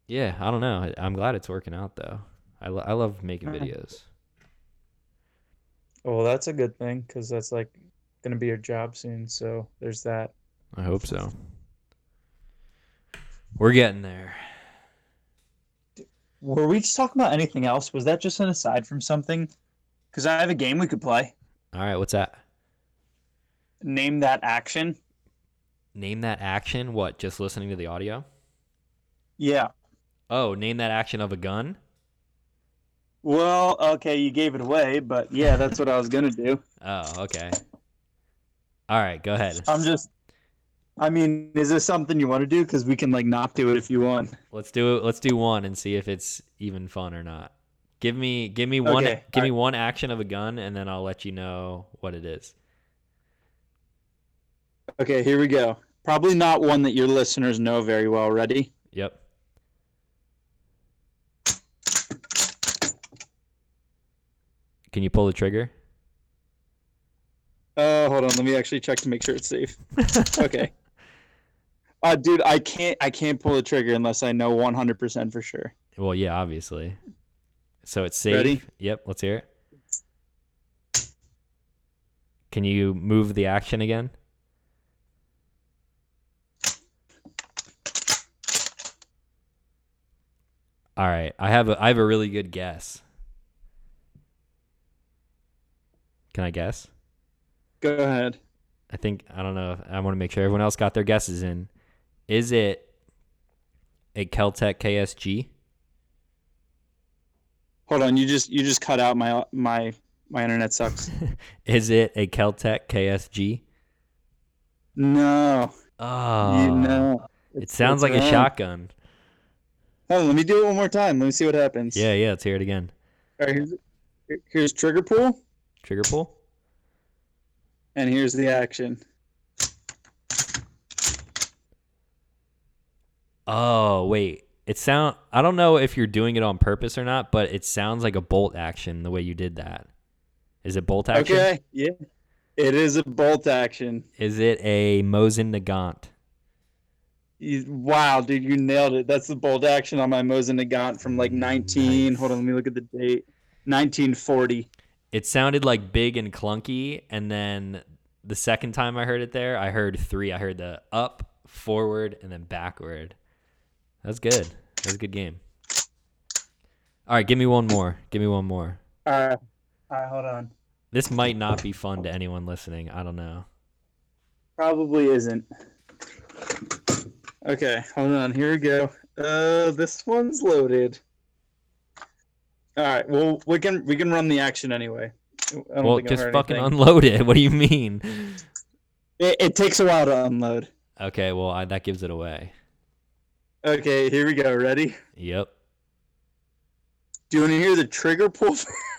yeah, I don't know. I'm glad it's working out though. I, lo- I love making Uh-huh. videos. Well, that's a good thing because that's like gonna be your job soon. So there's that. I hope so. We're getting there. Were we just talking about anything else? Was that just an aside from something? Because I have a game we could play. All right, what's that? Name that action. Name that action. What? Just listening to the audio? Yeah. Oh, name that action of a gun. Well, okay, you gave it away, but yeah, that's what I was gonna do. Oh, okay. All right, go ahead. I'm just. I mean, is this something you want to do? Because we can like not do it if you want. Let's do it. Let's do one and see if it's even fun or not. Give me, give me one, Okay, give me one action of a gun, and then I'll let you know what it is. Okay, here we go. Probably not one that your listeners know very well. Ready? Yep. Can you pull the trigger? Uh, hold on. Let me actually check to make sure it's safe. Okay. Uh, dude, I can't. I can't pull the trigger unless I know 100% for sure. Well, yeah, obviously. So it's safe. Ready? Yep. Let's hear it. Can you move the action again? All right. I have a I have a really good guess. Can I guess? Go ahead. I think I don't know. I want to make sure everyone else got their guesses in. Is it a Keltec KSG? Hold on. You just you just cut out my my my internet sucks. Is it a Keltec KSG? No. Oh, you know. it sounds like a shotgun. Hold on, let me do it one more time. Let me see what happens. Yeah, yeah. Let's hear it again. All right, here's, here's trigger pull, Trigger pull. and here's the action. Oh wait, it sound. I don't know if you're doing it on purpose or not, but it sounds like a bolt action the way you did that. Is it bolt action? Okay. Yeah. It is a bolt action. Is it a Mosin Nagant? You, wow, dude, you nailed it. That's the bold action on my Mosin Nagant from like 19. Nice. Hold on, let me look at the date. 1940. It sounded like big and clunky, and then the second time I heard it there, I heard three. I heard the up, forward, and then backward. That's good. That's a good game. All right, give me one more. Give me one more. All right. All right, hold on. This might not be fun to anyone listening. I don't know. Probably isn't. Okay, hold on. Here we go. Uh, this one's loaded. All right. Well, we can we can run the action anyway. Well, just fucking anything. unload it. What do you mean? It, it takes a while to unload. Okay, well I, that gives it away. Okay, here we go. Ready? Yep. Do you want to hear the trigger pull?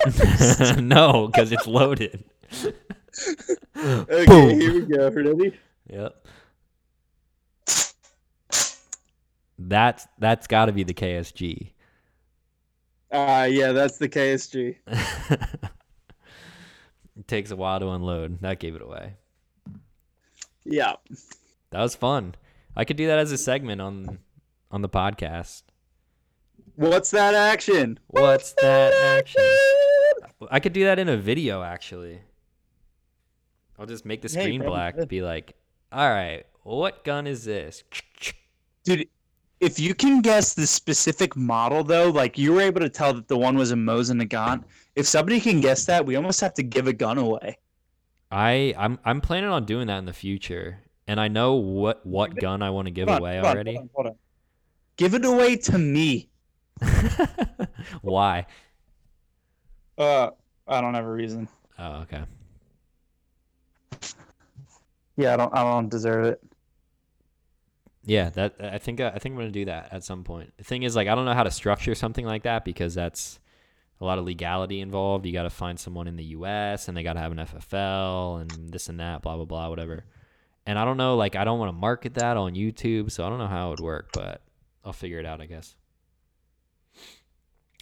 no, because it's loaded. okay, Boom. here we go. Ready? Yep. That's that's got to be the KSG. Uh yeah, that's the KSG. it takes a while to unload. That gave it away. Yeah. That was fun. I could do that as a segment on on the podcast. What's that action? What's that action? I could do that in a video actually. I'll just make the screen probably black. could. Be like, all right, what gun is this? Dude, if you can guess the specific model though, like you were able to tell that the one was a Mosin Nagant, if somebody can guess that, we almost have to give a gun away. I I'm I'm planning on doing that in the future, and I know what what gun I want to give on, away hold already. hold on, hold on. Give it away to me. Why? Uh I don't have a reason. Oh, okay. Yeah, I don't I don't deserve it. Yeah, that I think uh, I think I'm gonna do that at some point. The thing is, like, I don't know how to structure something like that because that's a lot of legality involved. You got to find someone in the U.S. and they got to have an FFL and this and that, blah blah blah, whatever. and I don't know, like I don't want to market that on YouTube, so I don't know how it would work, but I'll figure it out, I guess.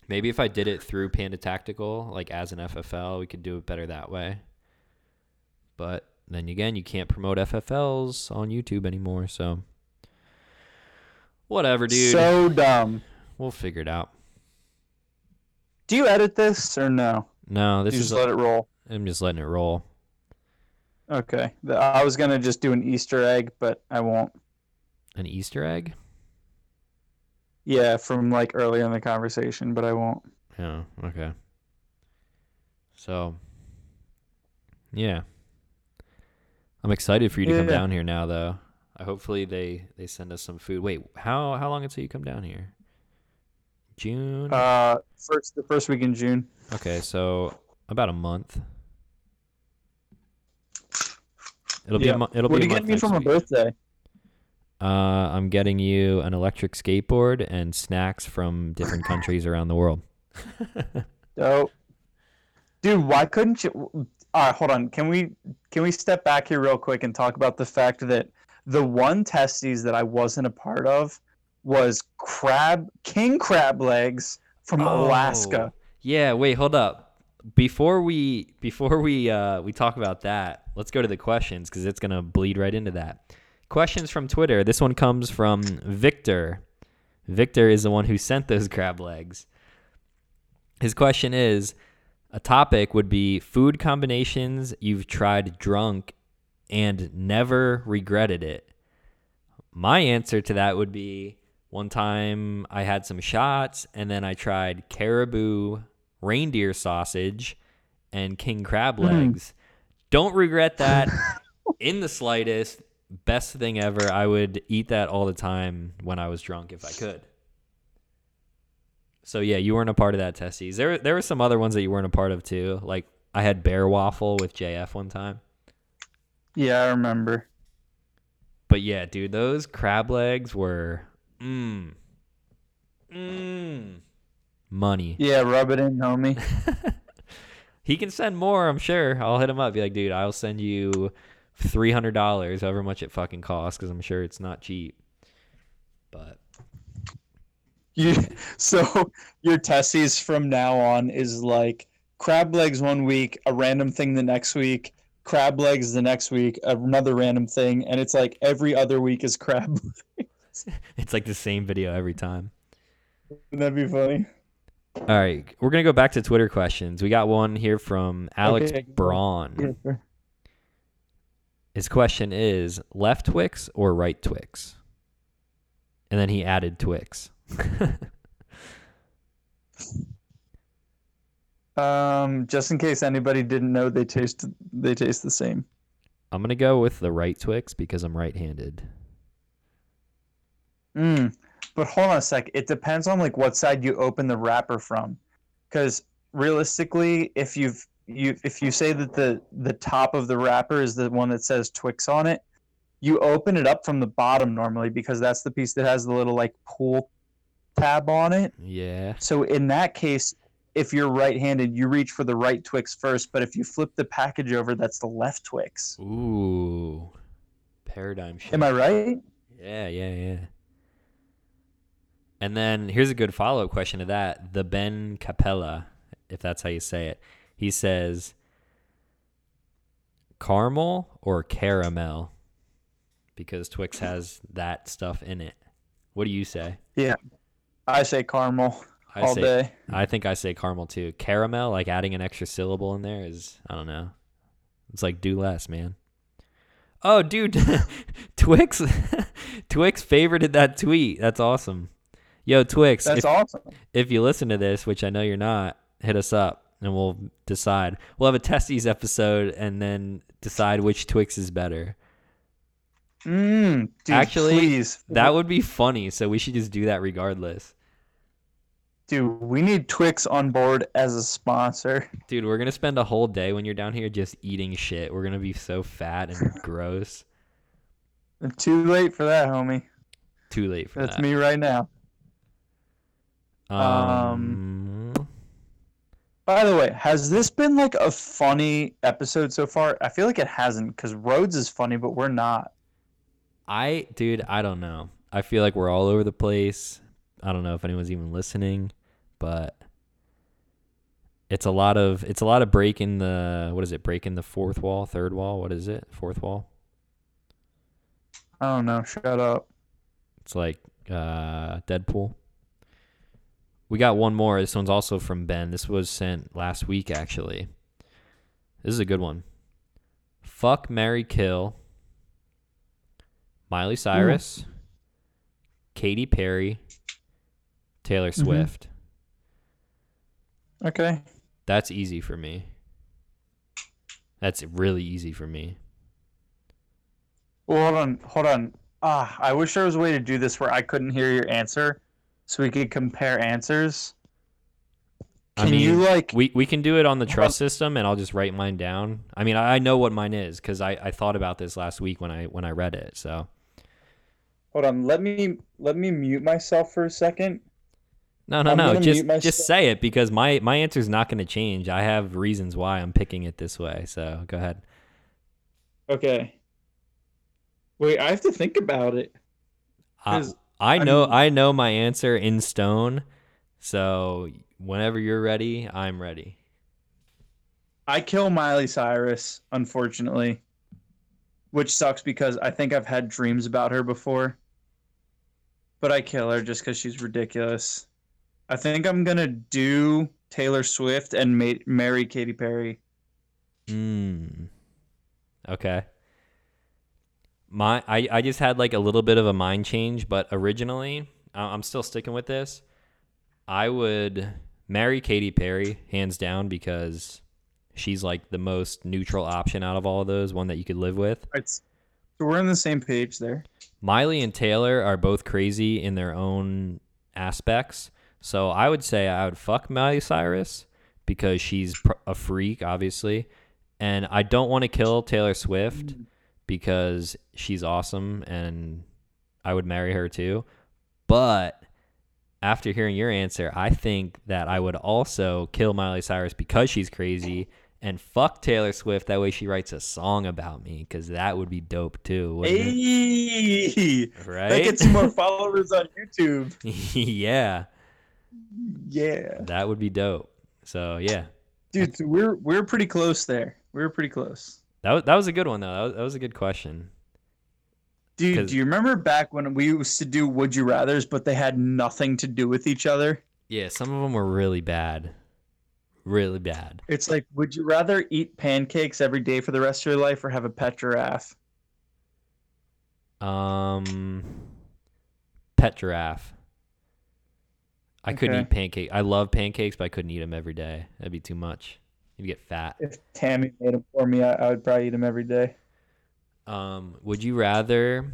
Maybe if I did it through Panda Tactical, like as an FFL, we could do it better that way. But then again, you can't promote FFLs on YouTube anymore, so whatever, dude. So dumb. we'll figure it out. Do you edit this or no? No, this you is just let it roll. I'm just letting it roll. Okay. The- I was gonna just do an Easter egg, but I won't. An Easter egg? Yeah, from like earlier in the conversation, but I won't. Yeah, okay. So, yeah. I'm excited for you to come down here now, though. I hopefully they they send us some food. Wait, how how long until you come down here? June. Uh, first the first week in June. okay, so about a month. It'll be a mo- it'll what are be you getting me for my birthday? Uh, I'm getting you an electric skateboard and snacks from different countries around the world. Dope. Dude, why couldn't you? All right, hold on. Can we can we step back here real quick and talk about the fact that the one testes that I wasn't a part of was crab king crab legs from Alaska. Oh, Yeah, wait, hold up. Before we before we uh we talk about that, let's go to the questions cuz it's going to bleed right into that. Questions from Twitter. This one comes from Victor. Victor is the one who sent those crab legs. His question is a topic would be food combinations you've tried drunk and never regretted it. My answer to that would be one time I had some shots and then I tried caribou reindeer sausage and king crab Mm. legs. Don't regret that in the slightest. Best thing ever. I would eat that all the time when I was drunk if I could. So yeah, you weren't a part of that testes. There there were some other ones that you weren't a part of too. Like I had bear waffle with JF one time. Yeah, I remember. But yeah, dude, those crab legs were mmm. Mmm. Money. Yeah, rub it in, homie. he can send more, I'm sure. I'll hit him up. Be like, dude, I'll send you three hundred dollars, however much it fucking costs, because I'm sure it's not cheap. But You so your testes from now on is like crab legs one week, a random thing the next week, crab legs the next week, another random thing, and it's like every other week is crab. legs. it's like the same video every time. Wouldn't that be funny? All right, we're gonna go back to Twitter questions. We got one here from Alex Okay. Braun. His question is left Twix or right Twix? And then he added Twix. Um, just in case anybody didn't know, they taste they taste the same. I'm gonna go with the right Twix because I'm right-handed. Mm. But hold on a sec. It depends on like what side you open the wrapper from, because realistically, if you've you if you say that the the top of the wrapper is the one that says Twix on it, you open it up from the bottom normally because that's the piece that has the little like pull tab on it. Yeah. So in that case, if you're right-handed, you reach for the right Twix first. But if you flip the package over, that's the left Twix. Ooh. Paradigm shift. Am I right? Yeah, yeah, yeah. And then here's a good follow up question to that. The Ben Capella, if that's how you say it, he says caramel or caramel because Twix has that stuff in it. What do you say? Yeah, I say caramel I all say day. I think I say caramel too. Caramel, like adding an extra syllable in there is I don't know. It's like do less, man. Oh, dude, Twix, Twix favorited that tweet. That's awesome. Yo, Twix, That's if, awesome. if you listen to this, which I know you're not, hit us up and we'll decide. We'll have a testes episode and then decide which Twix is better. Mm, dude, Actually, please. That would be funny. So we should just do that regardless. Dude, we need Twix on board as a sponsor. Dude, we're gonna spend a whole day when you're down here just eating shit. We're gonna be so fat and gross. Too late for that, homie. Too late for That's that. That's me right now. Um, By the way, has this been like a funny episode so far? I feel like it hasn't because Rhodes is funny, but we're not. I, dude, I don't know. I feel like we're all over the place. I don't know if anyone's even listening, but it's a lot of it's a lot of breaking the what is it? Breaking the fourth wall, third wall. What is it? Fourth wall. I don't know. Shut up. It's like uh, Deadpool. We got one more. This one's also from Ben. This was sent last week, actually. This is a good one. Fuck Mary Kill. Miley Cyrus. Katy Perry. Taylor Mhm. Swift. Okay. That's easy for me. That's really easy for me. Well, hold on. Hold on. Ah, I wish there was a way to do this where I couldn't hear your answer, so we could compare answers. I Can mean, you like? We we can do it on the trust system, and I'll just write mine down. I mean, I, I know what mine is because I, I thought about this last week when I when I read it. So Hold on. Let me let me mute myself for a second. No no I'm no, just just say it because my my answer is not going to change. I have reasons why I'm picking it this way. So go ahead. Okay. Wait, I have to think about it. I I know mean- I know my answer in stone. So whenever you're ready, I'm ready. I kill Miley Cyrus, unfortunately, which sucks because I think I've had dreams about her before. But I kill her just because she's ridiculous. I think I'm gonna do Taylor Swift and ma- marry Katy Perry. Mm. Okay. My I, I just had like a little bit of a mind change, but originally I'm still sticking with this. I would marry Katy Perry hands down because she's like the most neutral option out of all of those, one that you could live with. It's so we're on the same page there. Miley and Taylor are both crazy in their own aspects. So I would say I would fuck Miley Cyrus because she's pr- a freak, obviously. And I don't want to kill Taylor Swift because she's awesome and I would marry her too. But after hearing your answer, I think that I would also kill Miley Cyrus because she's crazy and fuck Taylor Swift. That way she writes a song about me because that would be dope too. Wouldn't it? Hey, Right? that gets some more followers on YouTube. yeah, Yeah, that would be dope. So yeah, dude, so we're we're pretty close there. We're pretty close. that was that was a good one though. That was, that was a good question. Dude, do you remember back when we used to do would you rather's, but they had nothing to do with each other? Yeah, some of them were really bad, really bad. It's like, would you rather eat pancakes every day for the rest of your life or have a pet giraffe? Um, pet giraffe. I couldn't eat pancake. I love pancakes, but I couldn't eat them every day. That'd be too much. You'd get fat. If Tammy made them for me, I, I would probably eat them every day. Um, would you rather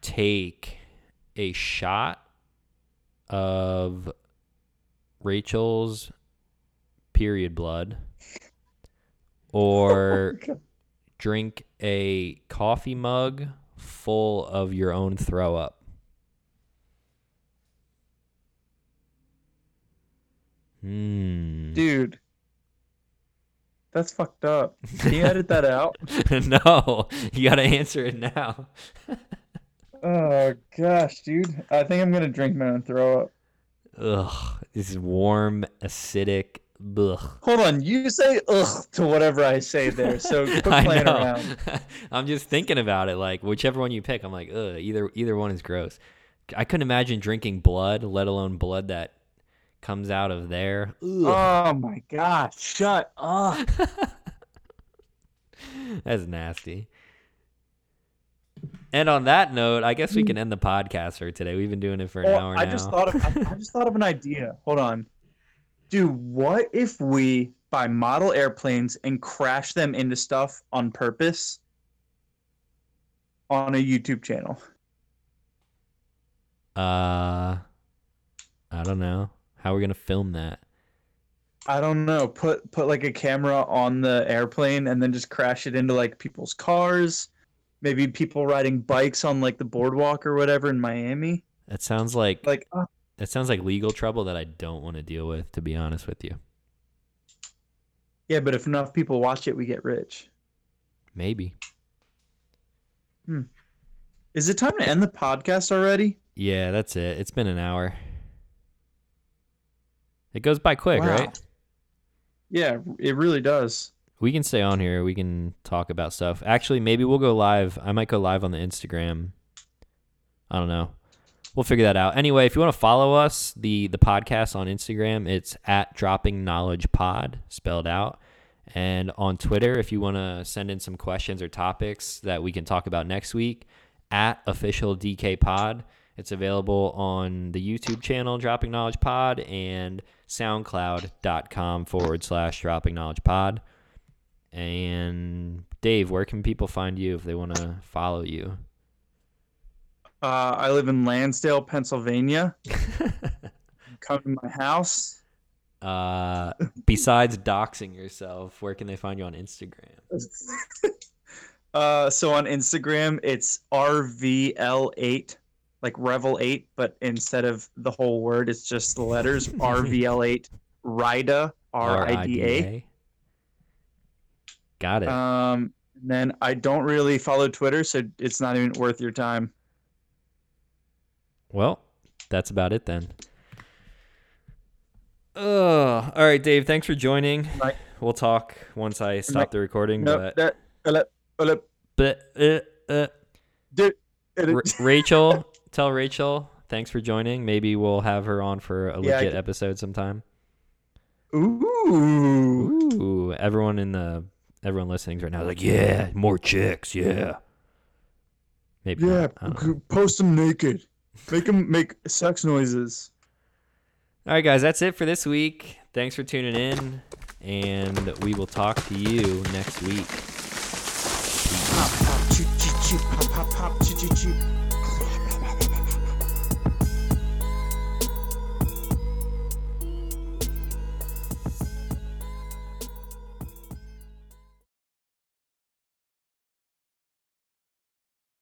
take a shot of Rachel's period blood or drink a coffee mug full of your own throw up? Hmm. Dude, that's fucked up. Can you edit that out? no, you gotta answer it now. Oh gosh, dude. I think I'm gonna drink my own throw up. Ugh, this is warm, acidic. Ugh. Hold on, you say ugh to whatever I say there. So quit playing around. I'm just thinking about it. Like whichever one you pick, I'm like, ugh. Either either one is gross. I couldn't imagine drinking blood, let alone blood that comes out of there. Ugh. Oh my gosh, shut up. That's nasty. And on that note, I guess we can end the podcast for today. We've been doing it for an Oh, hour I now. just thought of I, I just thought of an idea. Hold on. Dude, what if we buy model airplanes and crash them into stuff on purpose on a YouTube channel? uh, I don't know. How are we gonna film that? I don't know. Put put like a camera on the airplane and then just crash it into like people's cars. Maybe people riding bikes on like the boardwalk or whatever in Miami. That sounds like Like, uh, that sounds like legal trouble that I don't want to deal with. To be honest with you, Yeah, but if enough people watch it, we get rich. maybe. Is it time to end the podcast already? Yeah, that's it. It's been an hour. It goes by quick, Wow. right? Yeah, it really does. We can stay on here. We can talk about stuff. Actually, maybe we'll go live. I might go live on the Instagram. I don't know. We'll figure that out. Anyway, if you want to follow us, the the podcast on Instagram, it's at Dropping Knowledge Pod, spelled out. And on Twitter, if you want to send in some questions or topics that we can talk about next week, at official DK Pod. It's available on the YouTube channel Dropping Knowledge Pod and SoundCloud.com forward slash Dropping Knowledge Pod. And Dave, where can people find you if they want to follow you? Uh, I live in Lansdale, Pennsylvania. Come to my house. uh, besides doxing yourself, where can they find you on Instagram? Uh, so on Instagram, it's RVL8, like Revel 8, but instead of the whole word, it's just the letters RVL8 Rida, R I D A. R-I-D-A? Got it. Um, and then I don't really follow Twitter, so it's not even worth your time. Well, that's about it then. Oh, all right, Dave. Thanks for joining. Right. We'll talk once I stop Right. the recording. No, but that, uh, uh, but uh, uh, R- Rachel, tell Rachel. Thanks for joining. Maybe we'll have her on for a Yeah, legit can- episode sometime. Ooh. Ooh, everyone in the everyone listening right now is like, yeah, more chicks, yeah. Maybe. Yeah, not, I don't know. g- post them naked. Make them make sex noises. All right, guys, that's it for this week. Thanks for tuning in, and we will talk to you next week. Pop, pop, choo, choo, choo, pop, pop, pop, choo, choo, choo.